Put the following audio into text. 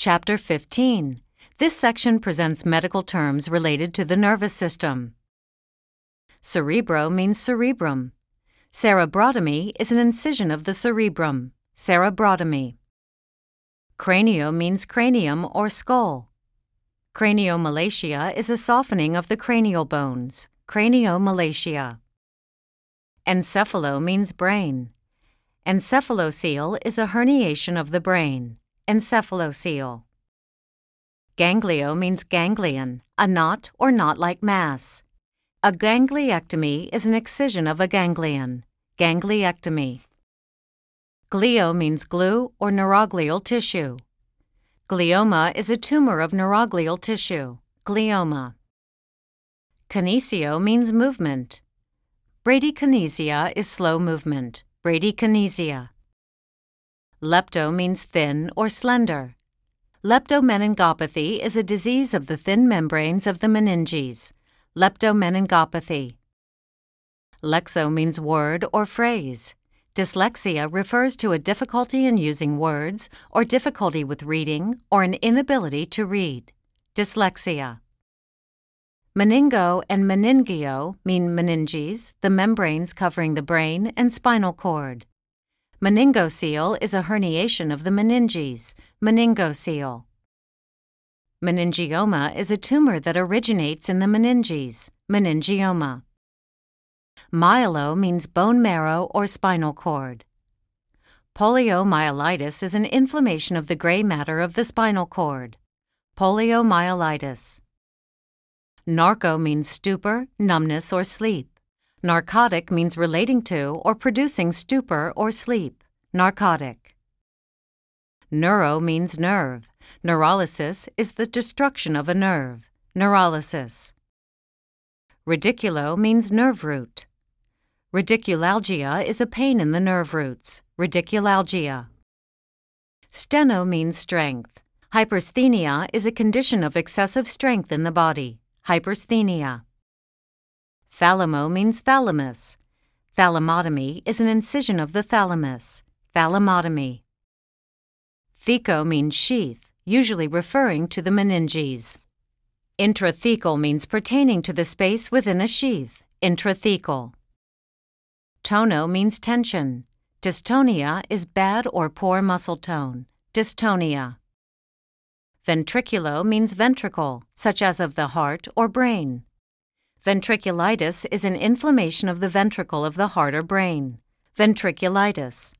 Chapter 15. This section presents medical terms related to the nervous system. Cerebro means cerebrum. Cerebrotomy is an incision of the cerebrum. Cerebrotomy. Cranio means cranium or skull. Craniomalacia is a softening of the cranial bones. Craniomalacia. Encephalo means brain. Encephalocele is a herniation of the brain. Encephalocele. Ganglio means ganglion, a knot or knot like mass. A gangliectomy is an excision of a ganglion. Gangliectomy. Glio means glue or neuroglial tissue. Glioma is a tumor of neuroglial tissue. Glioma. Kinesio means movement. Bradykinesia is slow movement. Bradykinesia. Lepto means thin or slender. Leptomeningopathy is a disease of the thin membranes of the meninges. Leptomeningopathy. Lexo means word or phrase. Dyslexia refers to a difficulty in using words or difficulty with reading or an inability to read. Dyslexia. Meningo and meningio mean meninges, the membranes covering the brain and spinal cord. Meningocele is a herniation of the meninges, meningocele. Meningioma is a tumor that originates in the meninges, meningioma. Myelo means bone marrow or spinal cord. Poliomyelitis is an inflammation of the gray matter of the spinal cord. Poliomyelitis. Narco means stupor, numbness, or sleep. Narcotic means relating to or producing stupor or sleep. Narcotic. Neuro means nerve. Neurolysis is the destruction of a nerve. Neurolysis. Radiculo means nerve root. Radiculalgia is a pain in the nerve roots. Radiculalgia. Stheno means strength. Hypersthenia is a condition of excessive strength in the body. Hypersthenia. Thalamo means thalamus. Thalamotomy is an incision of the thalamus. Thalamotomy. Theco means sheath, usually referring to the meninges. Intrathecal means pertaining to the space within a sheath. Intrathecal. Tono means tension. Dystonia is bad or poor muscle tone. Dystonia. Ventriculo means ventricle, such as of the heart or brain. Ventriculitis is an inflammation of the ventricle of the heart or brain. Ventriculitis.